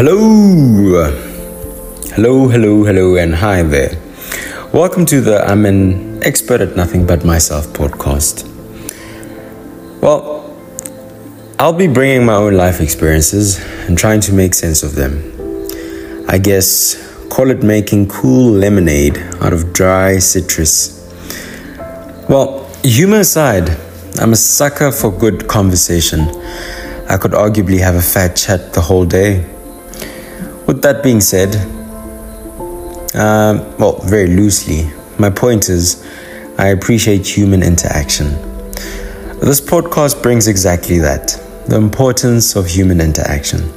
Hello, hello, hello, hello, and hi there. Welcome to the I'm an expert at nothing but myself podcast. Well, I'll be bringing my own life experiences and trying to make sense of them. I guess call it making cool lemonade out of dry citrus. Well, humor aside, I'm a sucker for good conversation. I could arguably have a fat chat the whole day. With that being said, um, well, very loosely, my point is I appreciate human interaction. This podcast brings exactly that the importance of human interaction.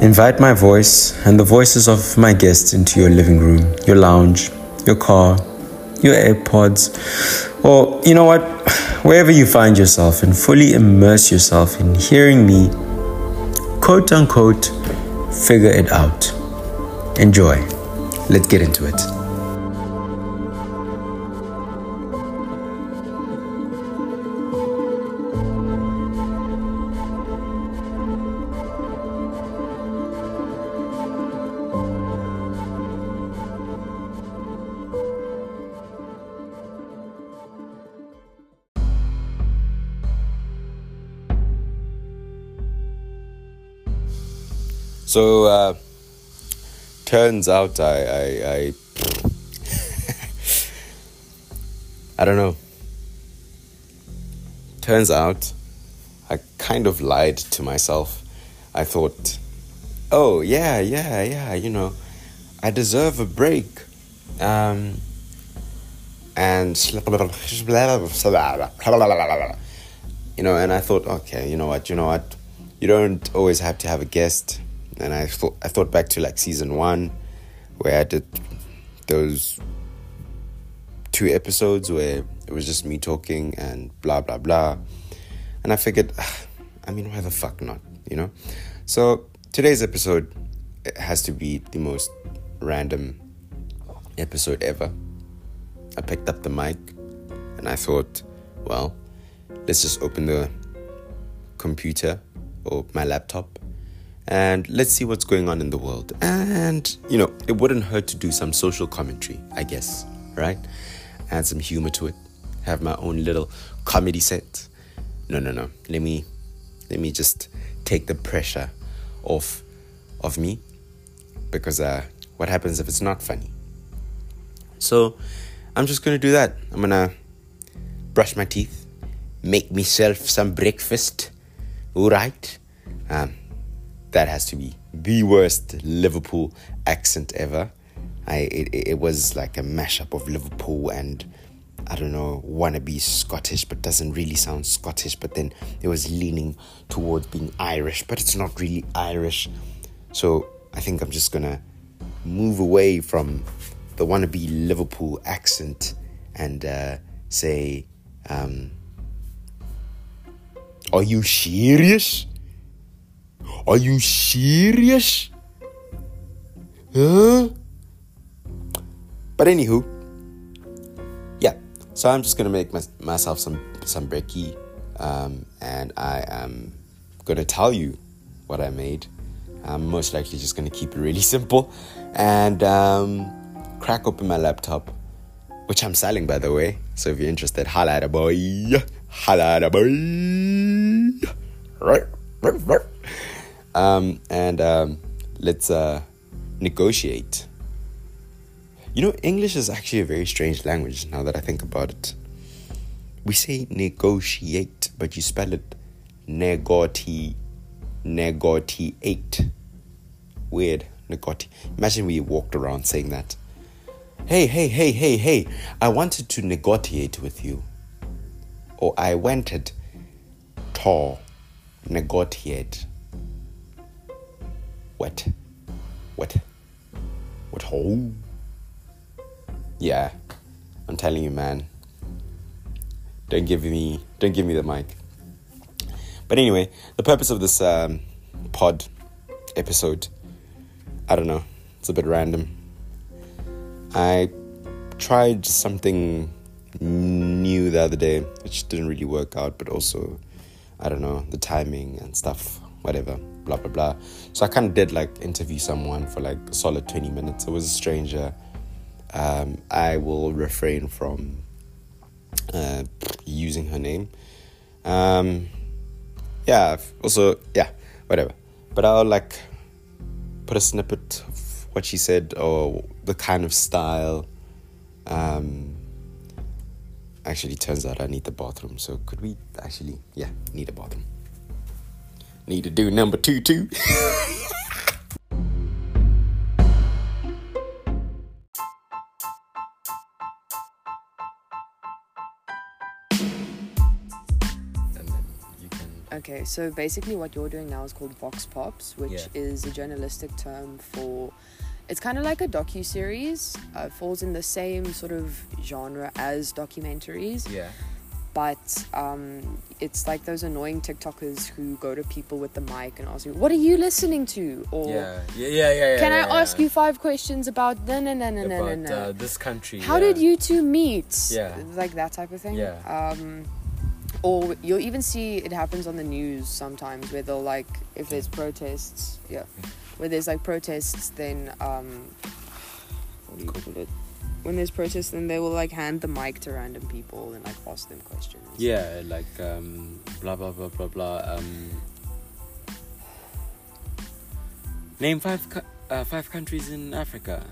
Invite my voice and the voices of my guests into your living room, your lounge, your car, your AirPods, or you know what, wherever you find yourself, and fully immerse yourself in hearing me, quote unquote, figure it out. Enjoy. Let's get into it. So, uh, turns out I, I, I, I don't know. Turns out I kind of lied to myself. I thought, oh, yeah, yeah, yeah, you know, I deserve a break. Um, and, you know, and I thought, okay, you know what, you know what, you don't always have to have a guest and I thought I thought back to like season one, where I did those two episodes where it was just me talking and blah blah blah, and I figured, ah, I mean, why the fuck not, you know? So today's episode has to be the most random episode ever. I picked up the mic and I thought, well, let's just open the computer or my laptop and let's see what's going on in the world. And, you know, it wouldn't hurt to do some social commentary, I guess, right? Add some humor to it. Have my own little comedy set. No, no, no. Let me let me just take the pressure off of me because uh what happens if it's not funny? So, I'm just going to do that. I'm going to brush my teeth, make myself some breakfast. All right? Um that has to be the worst Liverpool accent ever. I it, it was like a mashup of Liverpool and I don't know wannabe Scottish, but doesn't really sound Scottish. But then it was leaning towards being Irish, but it's not really Irish. So I think I'm just gonna move away from the wannabe Liverpool accent and uh, say, um, "Are you serious?" Are you serious? Huh? But anywho, yeah. So I'm just gonna make my, myself some some brekkie, um, and I am gonna tell you what I made. I'm most likely just gonna keep it really simple, and um, crack open my laptop, which I'm selling by the way. So if you're interested, holla at a boy, holla at a boy. Right, right, right um, and um, let's uh, negotiate. You know, English is actually a very strange language now that I think about it. We say negotiate, but you spell it negoti, negotiate. Weird, negoti. Imagine we walked around saying that. Hey, hey, hey, hey, hey, I wanted to negotiate with you. Or I wanted to negotiate what? What? What hole? Yeah, I'm telling you, man. Don't give me, don't give me the mic. But anyway, the purpose of this um, pod episode, I don't know, it's a bit random. I tried something new the other day, which didn't really work out, but also, I don't know, the timing and stuff, whatever. Blah blah blah. So I kind of did like interview someone for like a solid twenty minutes. It was a stranger. Um, I will refrain from uh, using her name. Um, yeah. Also, yeah. Whatever. But I'll like put a snippet of what she said or the kind of style. Um, actually, turns out I need the bathroom. So could we actually, yeah, need a bathroom. Need to do number two too. And then you can. Okay, so basically, what you're doing now is called Vox Pops, which Yeah. is a journalistic term for. It's kind of like a docu series. Uh, falls in the same sort of genre as documentaries, Yeah. But um, it's like those annoying TikTokers who go to people with the mic and ask you, "What are you listening to?" or Yeah, yeah, yeah, yeah. "Can yeah, I ask yeah. you five questions about no, no, no, no, no, no, uh, this country? How did you two meet? Yeah. Like that type of thing. Yeah. Um, or you'll even see it happens on the news sometimes where they'll like, if there's protests, yeah, where there's like protests, then, um, what do you call it? When there's protests, then they will like hand the mic to random people and like ask them questions. Yeah, like um, blah blah blah blah blah. Um, name five co- uh, five countries in Africa.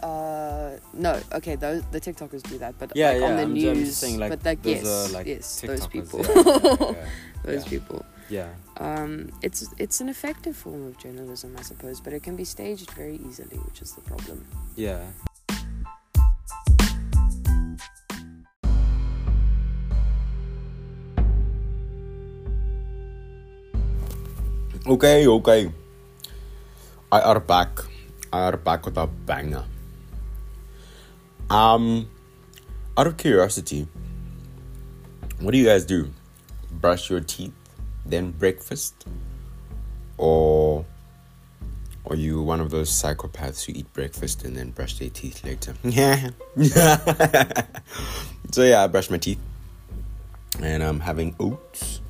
Uh, no, okay, those the TikTokers do that, but Yeah, like yeah. on the I'm, news, I'm saying, like, but like those yes, are, like, yes, those TikTokers, people, yeah, yeah, those people. Yeah. Um, it's it's an effective form of journalism, I suppose, but it can be staged very easily, which is the problem. yeah. Okay, okay. I are back. I are back with a banger. Um, out of curiosity, what do you guys do? Brush your teeth, then breakfast, or are you one of those psychopaths who eat breakfast and then brush their teeth later? Yeah. so yeah, I brush my teeth, and I'm having oats,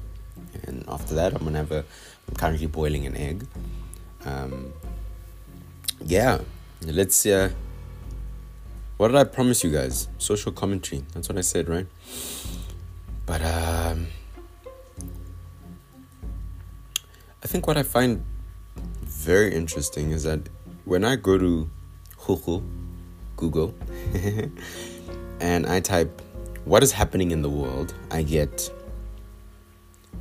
and after that, I'm gonna have a. Currently boiling an egg. Um, yeah, let's. Uh, what did I promise you guys? Social commentary. That's what I said, right? But um, I think what I find very interesting is that when I go to Google, Google, and I type what is happening in the world, I get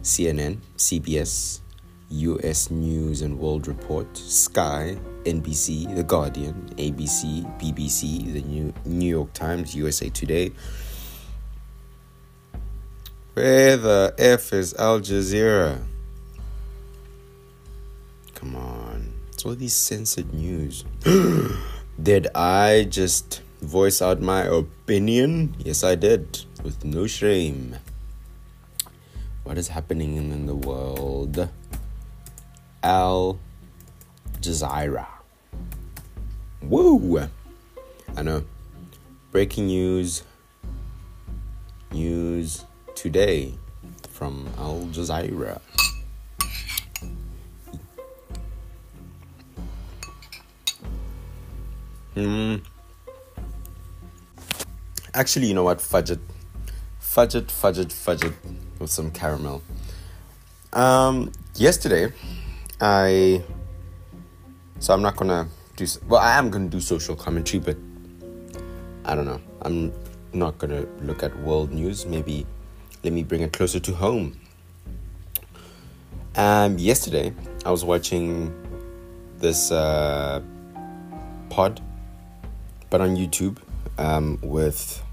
CNN, CBS, US News and World Report, Sky, NBC, The Guardian, ABC, BBC, the New, New York Times, USA Today. Where the F is Al Jazeera? Come on. It's all these censored news. did I just voice out my opinion? Yes, I did. With no shame. What is happening in, the world? Al Jazeera. Woo! I know. Breaking news. News today from Al Jazeera. Hmm. Actually, you know what? Fudge it. Fudge it, fudge it, fudge it with some caramel. Um, yesterday, I. So I'm not gonna do. Well, I am gonna do social commentary, but I don't know. I'm not gonna look at world news. Maybe let me bring it closer to home. Um, yesterday, I was watching this uh, pod, but on YouTube, um, with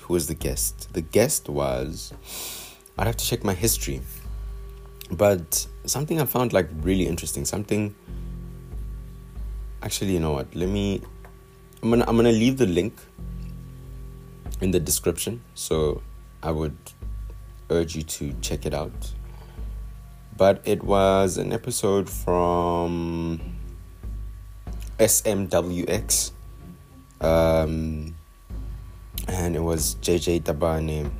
who was the guest? The guest was. I'd have to check my history, but something I found like really interesting. Something. Actually, you know what? Let me. I'm gonna I'm gonna leave the link in the description, so I would urge you to check it out. But it was an episode from SMWX, um, and it was JJ Tabane.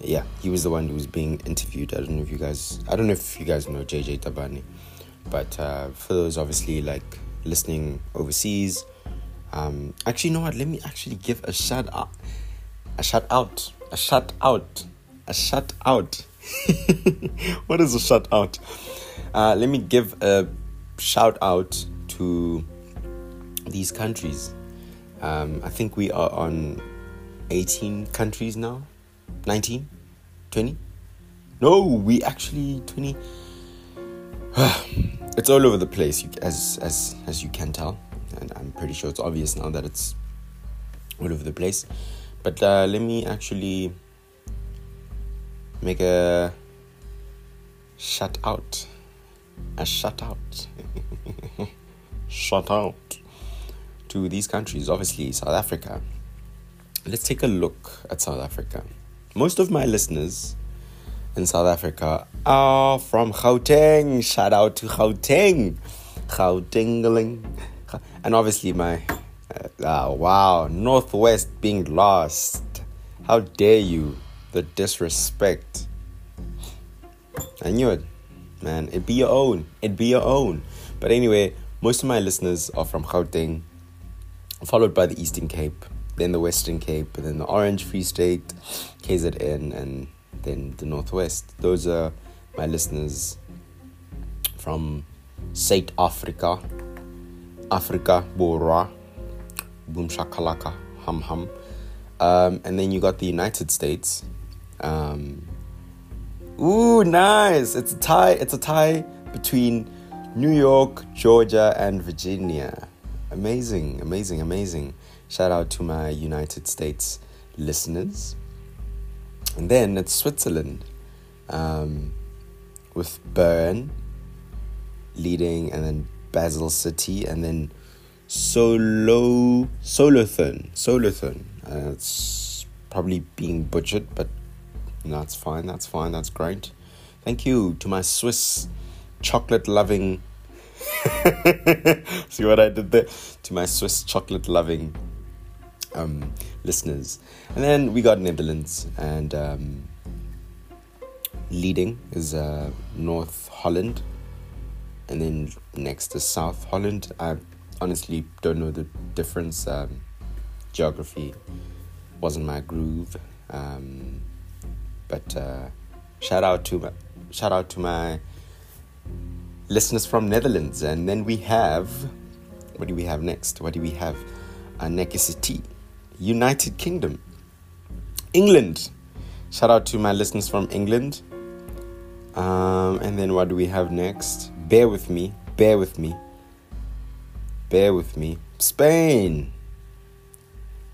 Yeah, he was the one who was being interviewed. I don't know if you guys, I don't know if you guys know JJ Tabane, But uh, for those obviously like listening overseas, um, actually, you know what? Let me actually give a shout out, a shout out, a shout out, a shout out. what is a shout out? Uh, let me give a shout out to these countries. Um, I think we are on 18 countries now. 19? 20? No, we actually 20. it's all over the place, as as as you can tell, and I'm pretty sure it's obvious now that it's all over the place. But uh, let me actually make a shut out, a shut out, shut out to these countries. Obviously, South Africa. Let's take a look at South Africa. Most of my listeners in South Africa are from Gauteng. Shout out to Gauteng. Gautengeling. And obviously, my. Uh, wow, Northwest being lost. How dare you? The disrespect. I knew it. Man, it'd be your own. It'd be your own. But anyway, most of my listeners are from Gauteng, followed by the Eastern Cape, then the Western Cape, and then the Orange Free State, KZN, and then the Northwest. Those are my listeners from South Africa, Africa, Bora, Boom Shakalaka, Hum Hum. Um, and then you got the United States. Um, ooh, nice! It's a tie. It's a tie between New York, Georgia, and Virginia. Amazing, amazing, amazing. Shout out to my United States listeners. And then it's Switzerland um, with Bern leading, and then Basel City, and then Solo Solothurn. Solothurn. Uh, it's probably being butchered, but that's fine. That's fine. That's great. Thank you to my Swiss chocolate loving. See what I did there? To my Swiss chocolate loving um, listeners. And then we got Netherlands, and um, leading is uh, North Holland, and then next is South Holland. I honestly don't know the difference. Um, geography wasn't my groove, um, but uh, shout out to my, shout out to my listeners from Netherlands, and then we have what do we have next? What do we have? Uh, Nekisiti, United Kingdom, England. Shout out to my listeners from England. Um, and then what do we have next? Bear with me. Bear with me. Bear with me. Spain.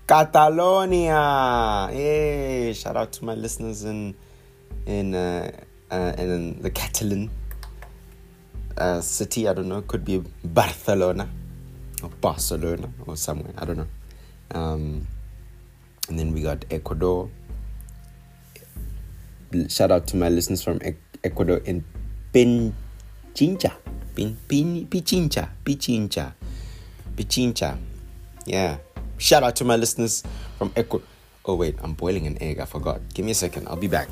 Catalonia. Hey, shout out to my listeners in in uh, uh, in the Catalan uh, city. I don't know. Could be Barcelona or Barcelona or somewhere. I don't know. Um, and then we got Ecuador. Shout out to my listeners from Ecuador in Pichincha. Pin, Pin, Pichincha. Pichincha. Pichincha. Yeah. Shout out to my listeners from Ecuador. Oh, wait, I'm boiling an egg. I forgot. Give me a second. I'll be back.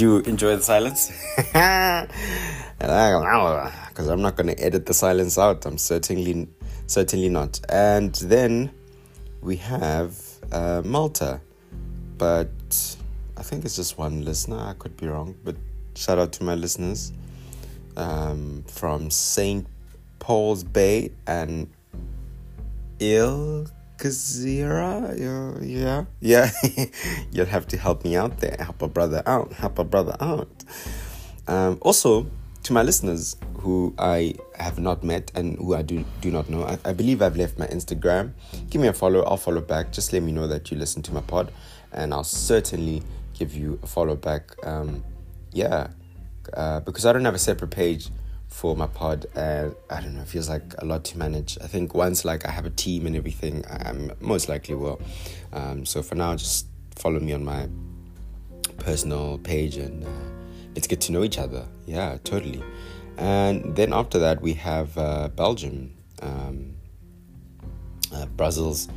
You enjoy the silence? Because I'm not going to edit the silence out. I'm certainly, certainly not. And then we have uh, Malta, but I think it's just one listener. I could be wrong, but shout out to my listeners um, from Saint Paul's Bay and Il Kazira, yeah, yeah, you'll have to help me out there. Help a brother out. Help a brother out. Um, also, to my listeners who I have not met and who I do do not know, I, I, believe I've left my Instagram. Give me a follow. I'll follow back. Just let me know that you listen to my pod, and I'll certainly give you a follow back. Um, yeah, uh, because I don't have a separate page for my pod, and I don't know, it feels like a lot to manage. I think once like I have a team and everything, I most likely will. Um, so for now, just follow me on my personal page and uh, let's get to know each other. Yeah, totally. And then after that, we have uh, Belgium, um, uh, Brussels,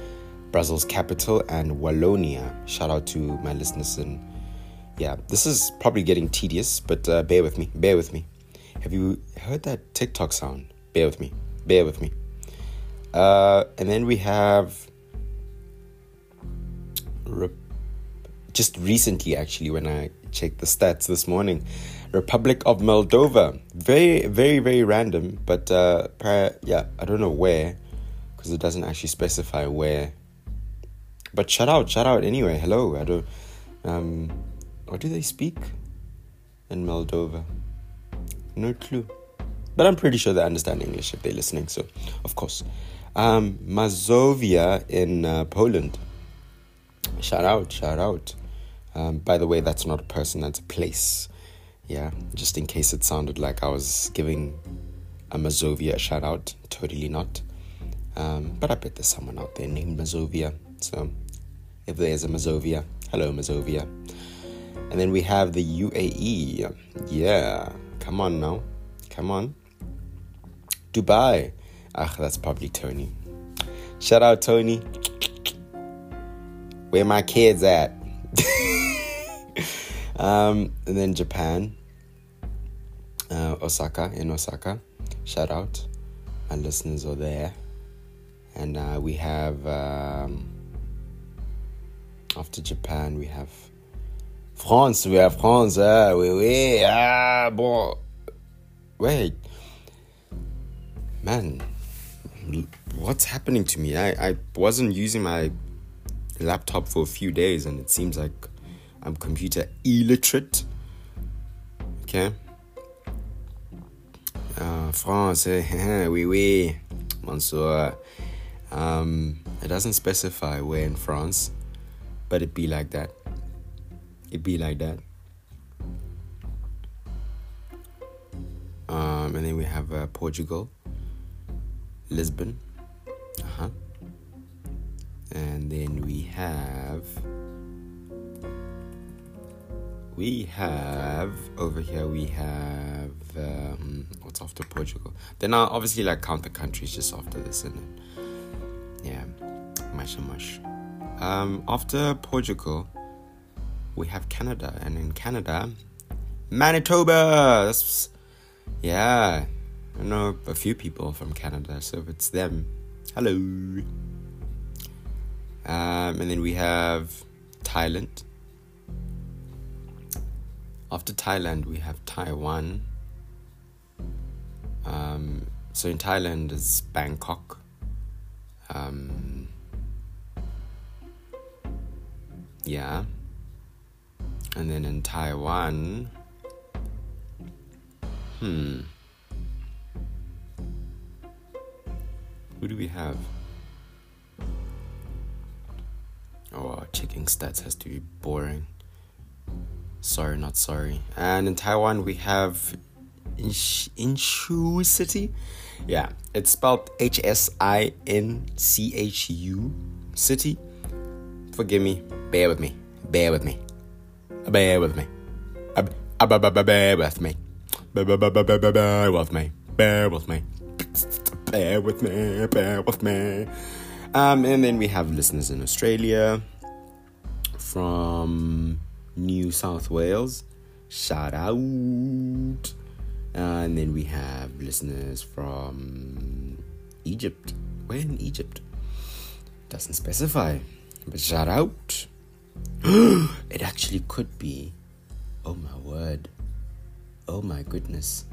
Brussels capital, and Wallonia. Shout out to my listeners and yeah, this is probably getting tedious, but uh, bear with me. Bear with me. Have you heard that TikTok sound? Bear with me. Bear with me. Uh, and then we have just recently, actually, when I checked the stats this morning, Republic of Moldova. Very, very, very random, but uh, prior, yeah, I don't know where because it doesn't actually specify where. But shout out, shout out anyway. Hello, I don't. Um, what do they speak in Moldova? No clue. But I'm pretty sure they understand English if they're listening, so of course. Um, Mazovia in uh, Poland. Shout out, shout out. Um, by the way, that's not a person, that's a place. Yeah, just in case it sounded like I was giving a Mazovia a shout out. Totally not. Um, but I bet there's someone out there named Mazovia. So if there's a Mazovia, hello Mazovia. And then we have the UAE. Yeah, come on now. Come on. Dubai. Ah, that's probably Tony. Shout out, Tony. Where my kids at? um, and then Japan. Uh, Osaka, in Osaka. Shout out. My listeners are there. And uh, we have, um, after Japan, we have France, we have France. Ah, oui, oui. Ah, bon. Wait. Man, what's happening to me? I, I wasn't using my laptop for a few days and it seems like I'm computer illiterate. Okay. Uh, France, oui, oui. Bonsoir. Um, it doesn't specify where in France, but it be like that. It be like that. Um, and then we have uh, Portugal, Lisbon, uh huh. And then we have we have over here we have um, what's after Portugal. Then I'll obviously like count the countries just after this and then yeah, much and much. Um, after Portugal, we have Canada, and in Canada, Manitoba. That's yeah. I know a few people from Canada, so if it's them, hello. Um, and then we have Thailand. After Thailand, we have Taiwan. Um, so in Thailand is Bangkok. Um, yeah. And then in Taiwan, hmm. Who do we have? Oh, checking stats has to be boring. Sorry, not sorry. And in Taiwan, we have Hsinchu City. Yeah, it's spelled H S I N C H U City. Forgive me. Bear with me. Bear with me. Bear with me. Bear with me. Bear with me. Bear with me. Bear with me. Bear with me. Um, and then we have listeners in Australia from New South Wales. Shout out. Uh, and then we have listeners from Egypt. Where in Egypt? Doesn't specify. But shout out. it actually could be. Oh my word. Oh my goodness.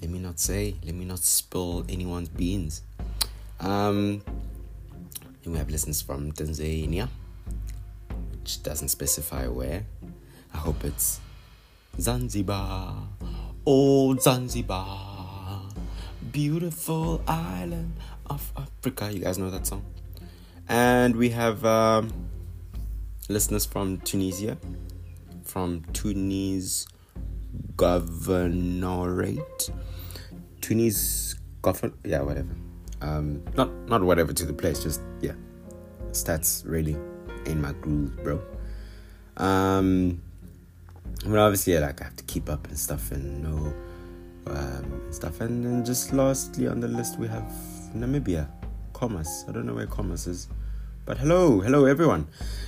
Let me not say, let me not spill anyone's beans. Um, we have listeners from Tanzania, which doesn't specify where. I hope it's Zanzibar. Oh, Zanzibar. Beautiful island of Africa. You guys know that song? And we have um, listeners from Tunisia, from Tunis Governorate. Tunis govern yeah, whatever. Um not not whatever to the place, just yeah. Stats really in my groove, bro. Um but obviously yeah, like I have to keep up and stuff and know um, stuff. And then just lastly on the list we have Namibia, Commerce. I don't know where Commerce is. But hello, hello everyone.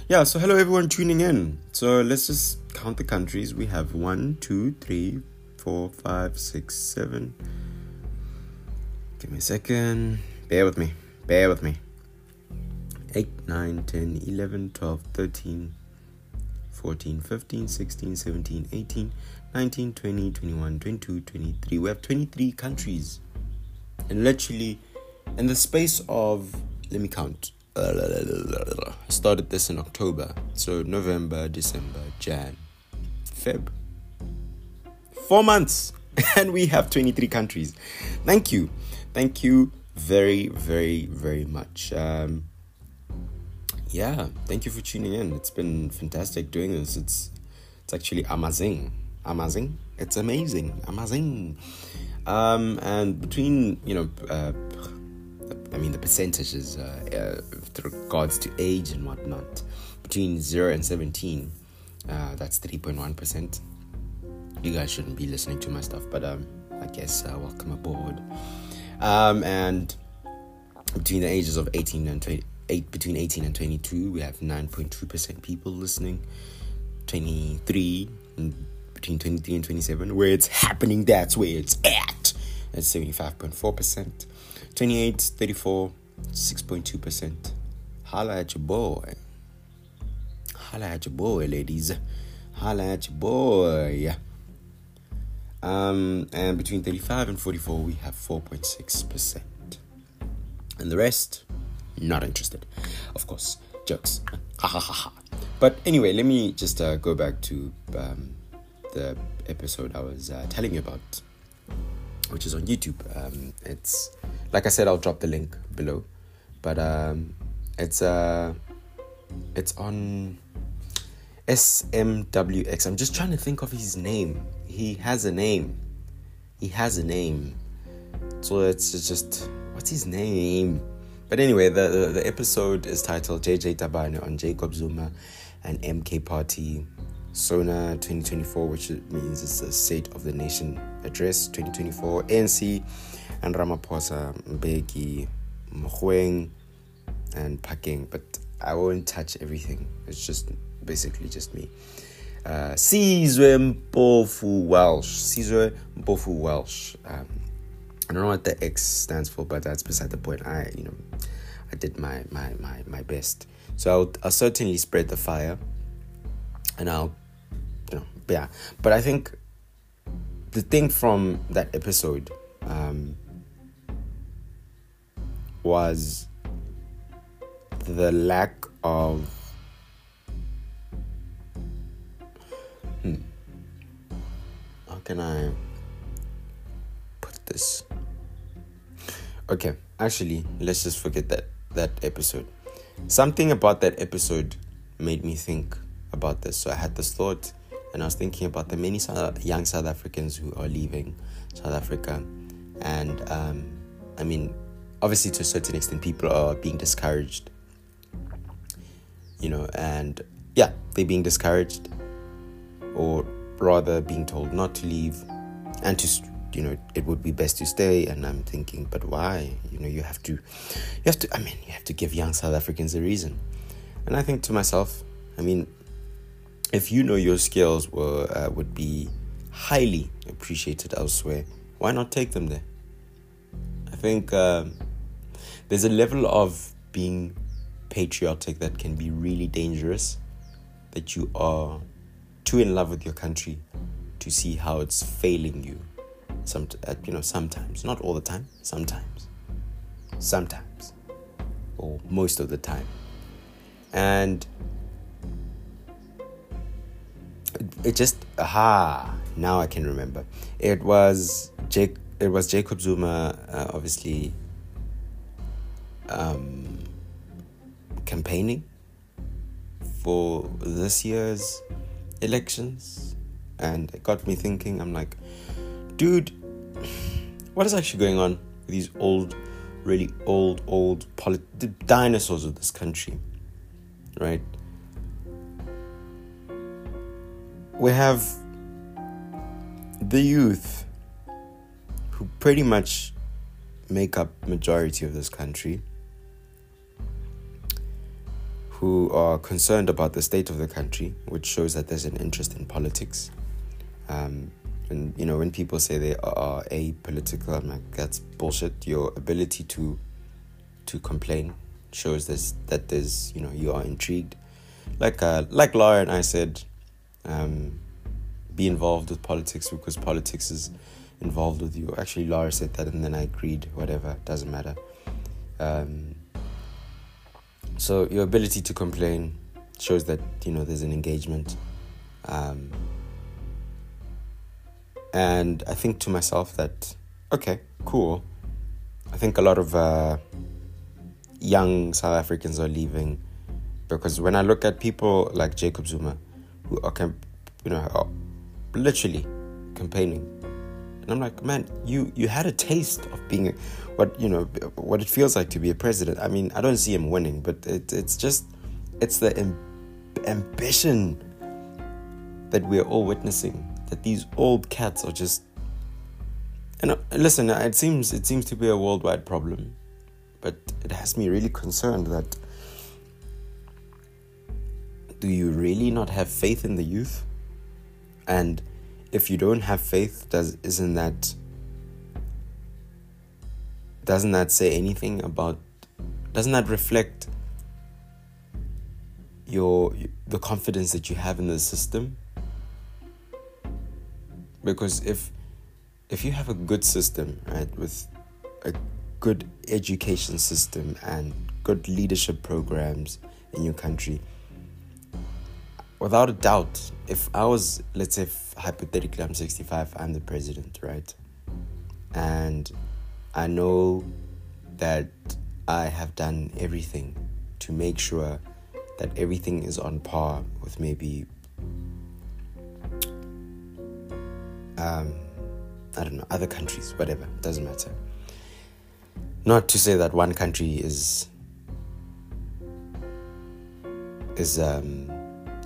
Yeah, so hello everyone tuning in. So let's just count the countries. We have one, two, three, four, five, six, seven. Give me a second. Bear with me. Bear with me. 8, 9, 10, 11, 12, 13, 14, 15, 16, 17, 18, 19, 20, 21, 22, 23. We have 23 countries. And literally, in the space of, let me count. Started this in October. So November, December, Jan, Feb. Four months. And we have 23 countries. Thank you. Thank you very, very, very much. Um, yeah, thank you for tuning in. It's been fantastic doing this. It's it's actually amazing. Amazing. It's amazing. Amazing. Um, and between, you know, uh, I mean, the percentages uh, uh, with regards to age and whatnot, between 0 and 17, uh, that's 3.1%. You guys shouldn't be listening to my stuff, but um, I guess uh, welcome aboard. Um, and between the ages of 18 and 20, eight, between 18 and 22, we have 9.2% people listening. 23, between 23 and 27, where it's happening, that's where it's at. That's 75.4%. 28, 34, 6.2%. Holla at your boy. Holla at your boy, ladies. Holla at your boy. Um, and between 35 and 44, we have 4.6%. And the rest, not interested. Of course, jokes. Ha ha ha ha. But anyway, let me just uh, go back to um, the episode I was uh, telling you about, which is on YouTube. Um, it's like I said, I'll drop the link below, but um, it's uh, it's on SMWX. I'm just trying to think of his name. He has a name. He has a name. So it's just what's his name? But anyway, the, the, the episode is titled JJ Tabane on Jacob Zuma and MK Party Sona 2024, which means it's the State of the Nation Address 2024. ANC and Ramaphosa, Mbeki, Mkhweng, and Phakeng. But I won't touch everything. It's just basically just me. Uh, Sizwe Mpofu Walsh. Sizwe Mpofu Walsh. Um, I don't know what the X stands for, but that's beside the point. I, you know, I did my my my my best. So I'll, I'll certainly spread the fire, and I'll, yeah. But I think the thing from that episode um, was the lack of. Hmm. How can I put this? Okay, actually, let's just forget that that episode. Something about that episode made me think about this. So I had this thought, and I was thinking about the many young South Africans who are leaving South Africa, and um, I mean, obviously to a certain extent, people are being discouraged. You know, and yeah, they're being discouraged, or rather being told not to leave, and to you know it would be best to stay. And i'm thinking but why? You know you have to you have to i mean you have to give young south africans a reason. And i think to myself i mean if you know your skills were uh, would be highly appreciated elsewhere why not take them there? I think um, there's a level of being patriotic that can be really dangerous that you are too in love with your country to see how it's failing you. Some, uh, you know, sometimes, not all the time, sometimes, sometimes, or most of the time, and it just aha now I can remember. It was Jake. It was Jacob Zuma, uh, obviously, um, campaigning for this year's elections, and it got me thinking. I'm like, dude, what is actually going on with these old, really old, old polit- dinosaurs of this country, right? We have the youth who pretty much make up majority of this country who are concerned about the state of the country, which shows that there's an interest in politics. Um, and you know, when people say they are apolitical, I'm like, that's bullshit. Your ability to to complain shows this that there's you know you are intrigued. Like uh, like Laura and I said, um, be involved with politics because politics is involved with you. Actually, Laura said that, and then I agreed. Whatever, doesn't matter. Um, so your ability to complain shows that you know there's an engagement. Um, and I think to myself that okay, cool. I think a lot of uh, young South Africans are leaving because when I look at people like Jacob Zuma, who are, camp- you know, are literally campaigning, and I'm like, man, you you had a taste of being, what you know, what it feels like to be a president. I mean, I don't see him winning, but it, it's just, it's the amb- ambition that we're all witnessing. That these old cats are just, and listen, it seems it seems to be a worldwide problem, but it has me really concerned that. Do you really not have faith in the youth? And if you don't have faith, does isn't that doesn't that say anything about doesn't that reflect your the confidence that you have in the system? Because if if you have a good system, right, with a good education system and good leadership programs in your country, without a doubt, if I was, let's say, hypothetically, I'm 65, I'm the president, right? And I know that I have done everything to make sure that everything is on par with maybe, um, I don't know, other countries, whatever, doesn't matter. Not to say that one country is is um,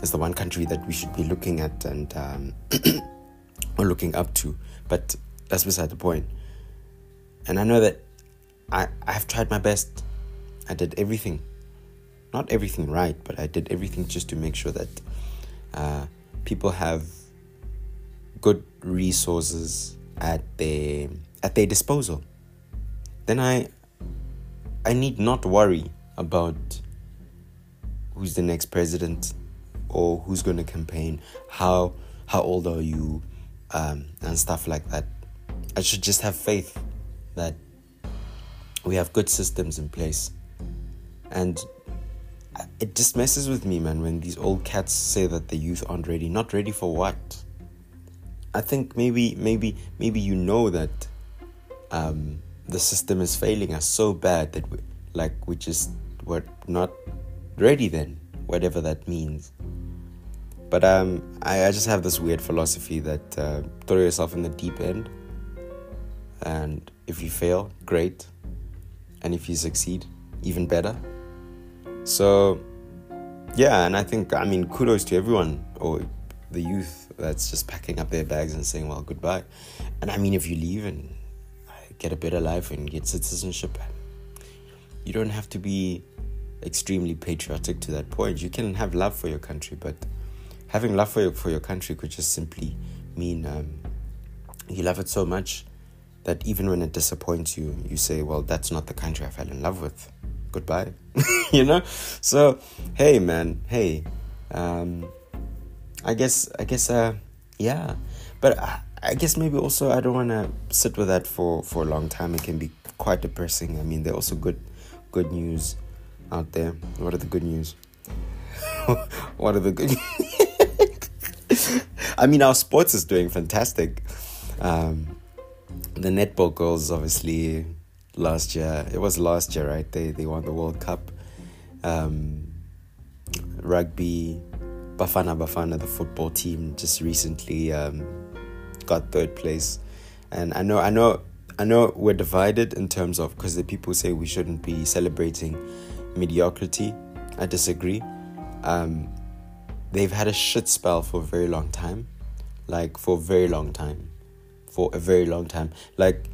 is the one country that we should be looking at and um, or looking up to. But that's beside the point. And I know that I I have tried my best. I did everything, not everything right, but I did everything just to make sure that uh, people have good resources at their at their disposal. Then I I need not worry about who's the next president or who's going to campaign, how how old are you, um, and stuff like that. I should just have faith that we have good systems in place, and it just messes with me, man, when these old cats say that the youth aren't ready. Not ready for what? I think maybe maybe maybe you know that um, the system is failing us so bad that we like we just we're not ready then whatever that means but um, I, I just have this weird philosophy that uh, throw yourself in the deep end, and if you fail, great, and if you succeed, even better. So, yeah, and I think I mean kudos to everyone or the youth that's just packing up their bags and saying, "Well, goodbye." And I mean, if you leave and get a better life and get citizenship, you don't have to be extremely patriotic to that point. You can have love for your country, but having love for your, for your country could just simply mean um, you love it so much that even when it disappoints you, you say, well, that's not the country I fell in love with. Goodbye. you know? So, hey, man, hey. Um, I guess, I guess, uh, yeah. But I, I guess maybe also I don't want to sit with that for, for a long time. It can be quite depressing. I mean, there are also good, good news out there. What are the good news? what are the good I mean, our sports is doing fantastic. Um, the netball girls, obviously, last year. It was last year, right? They they won the World Cup. Um, rugby, Bafana Bafana, the football team, just recently um, got third place, and I know, I know, I know we're divided in terms of because the people say we shouldn't be celebrating mediocrity. I disagree. Um, they've had a shit spell for a very long time, like for a very long time, for a very long time. Like,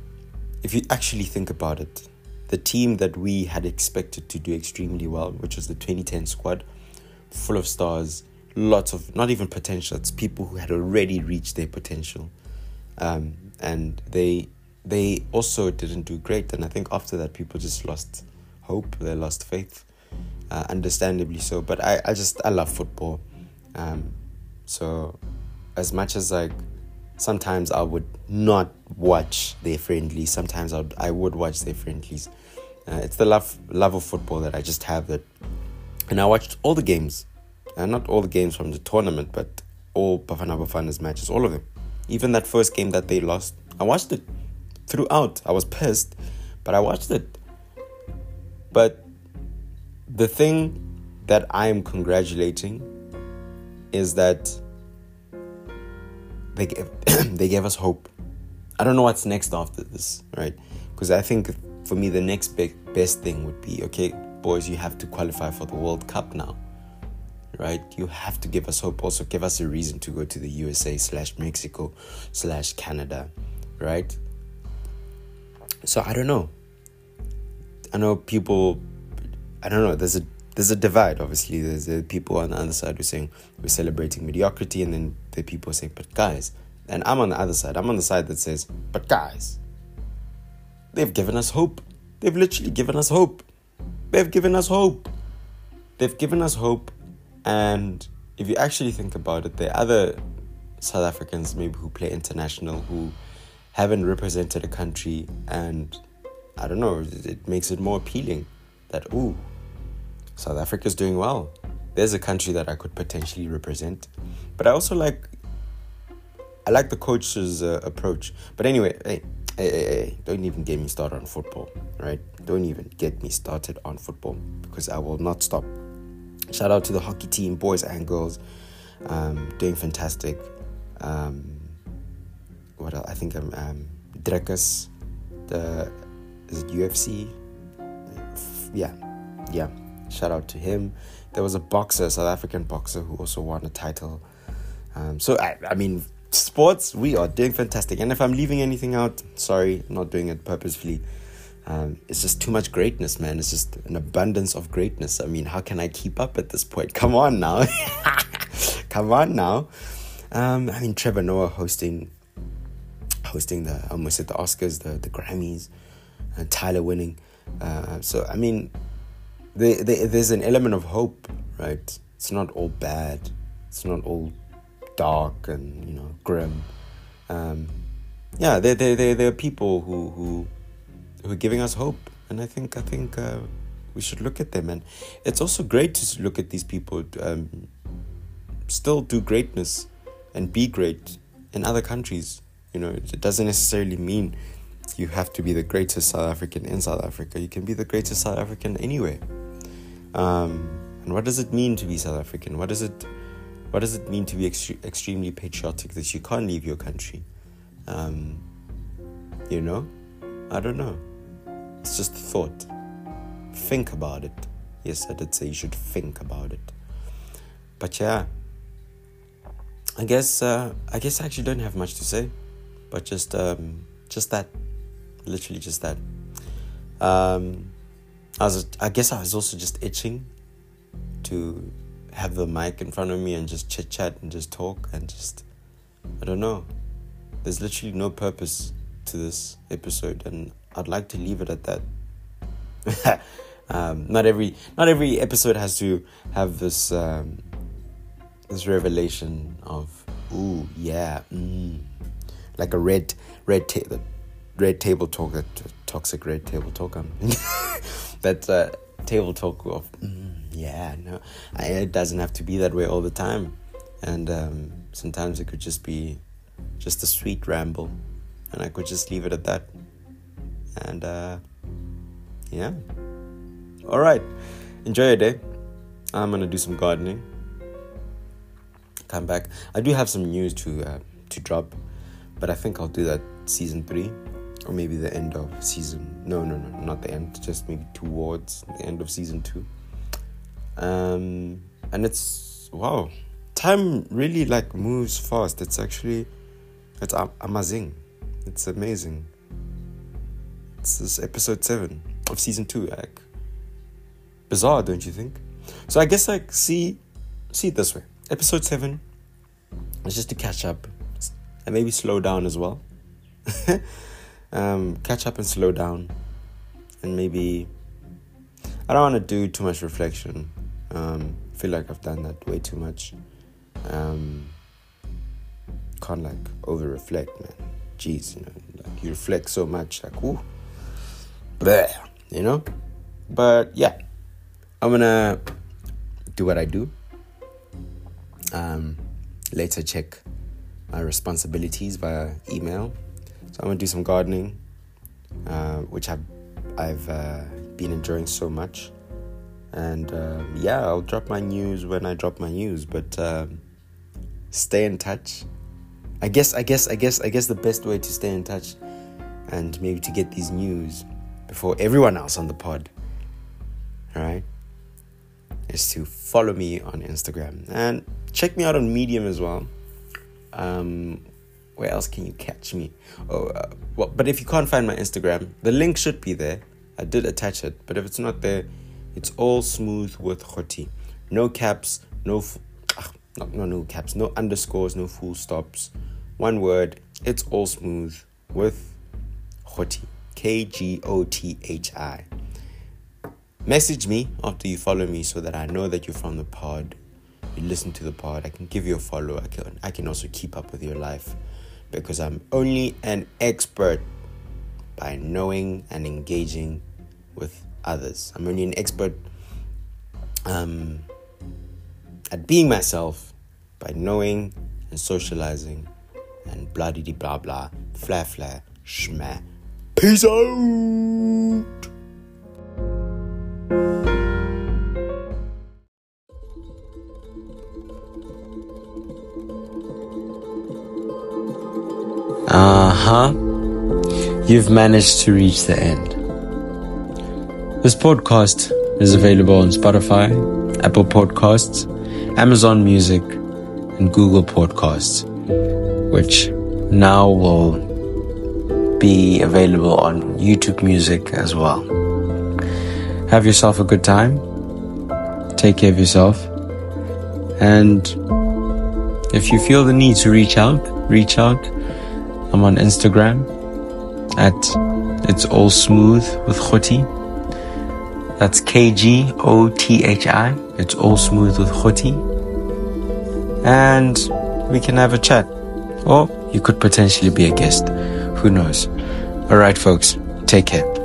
if you actually think about it, the team that we had expected to do extremely well, which was the 2010 squad, full of stars, lots of not even potential. It's people who had already reached their potential, um, and they they also didn't do great. And I think after that, people just lost hope. They lost faith, uh, understandably so. But I I just I love football, um, so as much as like sometimes I would not watch their friendlies. Sometimes I would, I would watch their friendlies. Uh, it's the love love of football that I just have that, and I watched all the games, uh, not all the games from the tournament, but all Bafana Bafana's matches, all of them. Even that first game that they lost, I watched it throughout. I was pissed, but I watched it. But the thing that I am congratulating is that they gave they gave us hope. I don't know what's next after this, right? Because I think for me the next best thing would be okay, boys, you have to qualify for the World Cup now, right? You have to give us hope. Also, give us a reason to go to the USA slash Mexico slash Canada, right? So I don't know. I know people. I don't know. There's a there's a divide. Obviously, there's the people on the other side who are saying we're celebrating mediocrity, and then the people saying, "But guys," and I'm on the other side. I'm on the side that says, "But guys, they've given us hope. They've literally given us hope. They've given us hope. They've given us hope." And if you actually think about it, there are other South Africans maybe who play international who haven't represented a country, and I don't know. It makes it more appealing that ooh South Africa's doing well. There's a country that I could potentially represent. But I also like I like the coach's uh, approach. But anyway, hey, hey, hey, hey, don't even get me started on football, right? Don't even get me started on football because I will not stop. Shout out to the hockey team, boys and girls, um, doing fantastic. Um, what else? I think I'm um, Dricus, the is it UFC? Yeah, yeah. Shout out to him. There was a boxer, a South African boxer, who also won a title. Um, so I, I mean, sports, we are doing fantastic. And if I'm leaving anything out, sorry, not doing it purposefully. Um, it's just too much greatness, man. It's just an abundance of greatness. I mean, how can I keep up at this point? Come on now. Come on now. Um, I mean, Trevor Noah hosting, hosting the, I almost said the Oscars, the, the Grammys, and Tyla winning. Uh, so, I mean, there's an element of hope, right? It's not all bad. It's not all dark and you know grim. Um, yeah, there, there, there, there are people who, who who are giving us hope, and I think I think uh, we should look at them. And it's also great to look at these people um, still do greatness and be great in other countries. You know, it doesn't necessarily mean you have to be the greatest South African in South Africa. You can be the greatest South African anywhere. Um, and what does it mean to be South African? What does it what does it mean to be ext- extremely patriotic that you can't leave your country? Um, you know, I don't know. It's just a thought. Think about it. Yes, I did say you should think about it. But yeah, I guess uh, I guess I actually don't have much to say, but just um, just that, literally just that. Um, I was, I guess I was also just itching to have the mic in front of me and just chit chat and just talk and just, I don't know. There's literally no purpose to this episode, and I'd like to leave it at that. um, not every not every episode has to have this um, this revelation of ooh yeah mm, like a red red ta- red table talk that toxic red table talk. Um, that uh, table talk of mm, yeah no I, it doesn't have to be that way all the time. And um, sometimes it could just be just a sweet ramble and i could just leave it at that. And uh, yeah. All right. Enjoy your day. I'm gonna do some gardening. Come back. I do have some news to uh, to drop, but I think I'll do that season three, or maybe the end of season. No, no, no, not the end. Just maybe towards the end of season two. Um, and it's wow, time really like moves fast. It's actually it's amazing. It's amazing. This episode seven of season two. Like bizarre, don't you think? So I guess like see see it this way. Episode seven is just to catch up and maybe slow down as well. um, catch up and slow down, and maybe I don't want to do too much reflection. Um, feel like I've done that way too much. Um, can't like over reflect, man. Jeez, you know, like you reflect so much, like ooh, bleh, you know. But yeah, I'm gonna do what I do. Um, later check my responsibilities via email. So I'm gonna do some gardening, uh, which I've I've uh, been enjoying so much, and uh, yeah, I'll drop my news when I drop my news. But um, stay in touch. I guess I guess I guess I guess the best way to stay in touch and maybe to get these news before everyone else on the pod. All right is to follow me on Instagram and check me out on Medium as well. Um, where else can you catch me? Oh, uh, well, but if you can't find my Instagram, the link should be there. I did attach it, but if it's not there, it's all smooth with Kgothi. No caps, no, f- ugh, no, no, no caps, no underscores, no full stops. One word. It's all smooth with Kgothi. K G O T H I. Message me after you follow me so that I know that you're from the pod. You listen to the pod. I can give you a follow. I can I can also keep up with your life because I'm only an expert by knowing and engaging with others. I'm only an expert um, at being myself by knowing and socializing and blah dee blah blah fla fla shma. Peace out. Huh. You've managed to reach the end. This podcast is available on Spotify, Apple Podcasts, Amazon Music, and Google Podcasts, which now will be available on YouTube Music as well. Have yourself a good time. Take care of yourself. And if you feel the need to reach out, reach out. I'm on Instagram at it's all smooth with Kgothi. That's K G O T H I. It's all smooth with Kgothi. And we can have a chat. Or you could potentially be a guest. Who knows? All right, folks. Take care.